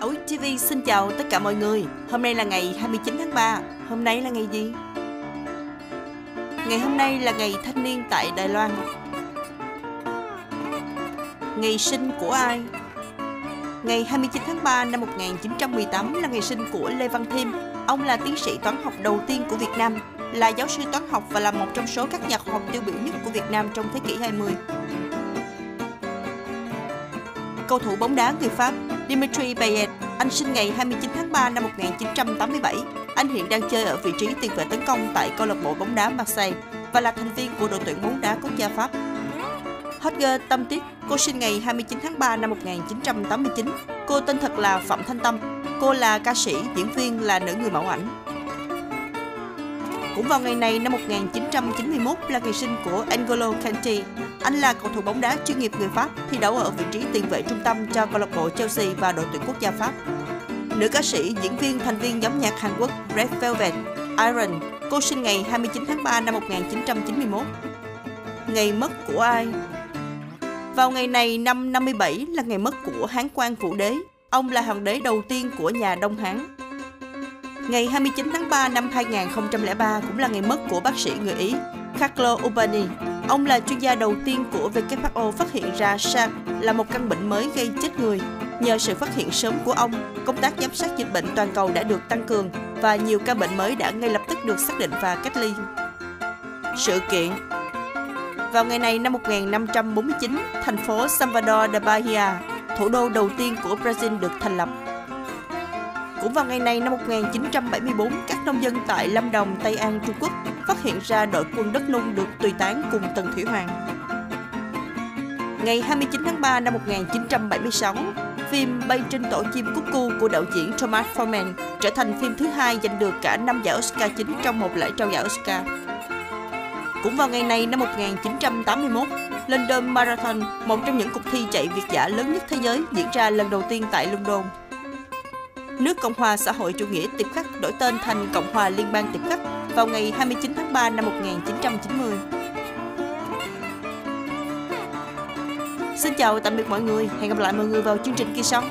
Ối TV xin chào tất cả mọi người. Hôm nay là ngày 29 tháng 3 Hôm nay là ngày gì? Ngày hôm nay là ngày thanh niên tại Đài Loan. Ngày sinh của ai? Ngày 29 tháng 3 năm 1918 là ngày sinh của Lê Văn Thiêm Ông là tiến sĩ toán học đầu tiên của Việt Nam, Là giáo sư toán học và là một trong số các nhà khoa học tiêu biểu nhất của Việt Nam trong thế kỷ 20 Cầu thủ bóng đá người Pháp Dimitri Payet, anh sinh ngày 29 tháng 3 năm 1987. Anh hiện đang chơi ở vị trí tiền vệ tấn công tại câu lạc bộ bóng đá Marseille và là thành viên của đội tuyển bóng đá quốc gia Pháp. Hotger Tâm Tiết, cô sinh ngày 29 tháng 3 năm 1989. Cô tên thật là Phạm Thanh Tâm. Cô là ca sĩ, diễn viên, là nữ người mẫu ảnh. Cũng vào ngày này năm 1991 là ngày sinh của Angolo Kanté. Anh là cầu thủ bóng đá chuyên nghiệp người Pháp, thi đấu ở vị trí tiền vệ trung tâm cho câu lạc bộ Chelsea và đội tuyển quốc gia Pháp. Nữ ca sĩ, diễn viên, thành viên nhóm nhạc Hàn Quốc Red Velvet, Iron, cô sinh ngày 29 tháng 3 năm 1991. Ngày mất của ai? Vào ngày này năm 57 là ngày mất của Hán Quang Vũ Đế. Ông là hoàng đế đầu tiên của nhà Đông Hán. Ngày 29 tháng 3 năm 2003 cũng là ngày mất của bác sĩ người Ý Carlo Urbani. Ông là chuyên gia đầu tiên của WHO phát hiện ra SARS là một căn bệnh mới gây chết người. Nhờ sự phát hiện sớm của ông, công tác giám sát dịch bệnh toàn cầu đã được tăng cường và nhiều ca bệnh mới đã ngay lập tức được xác định và cách ly. Sự kiện Vào ngày này năm 1549, thành phố Salvador de Bahia, thủ đô đầu tiên của Brazil được thành lập. Cũng vào ngày này năm 1974, các nông dân tại Lâm Đồng, Tây An, Trung Quốc phát hiện ra đội quân đất nung được tùy tán cùng Tần Thủy Hoàng. Ngày 29 tháng 3 năm 1976, phim Bay trên tổ chim cúc cu của đạo diễn Thomas Foreman trở thành phim thứ hai giành được cả 5 giải Oscar chính trong một lễ trao giải Oscar. Cũng vào ngày này năm 1981, London Marathon, một trong những cuộc thi chạy việt giả lớn nhất thế giới, diễn ra lần đầu tiên tại London nước Cộng hòa xã hội chủ nghĩa Tiệp Khắc đổi tên thành Cộng hòa Liên bang Tiệp Khắc vào ngày 29 tháng 3 năm 1990. Xin chào tạm biệt mọi người, hẹn gặp lại mọi người vào chương trình kỳ sau.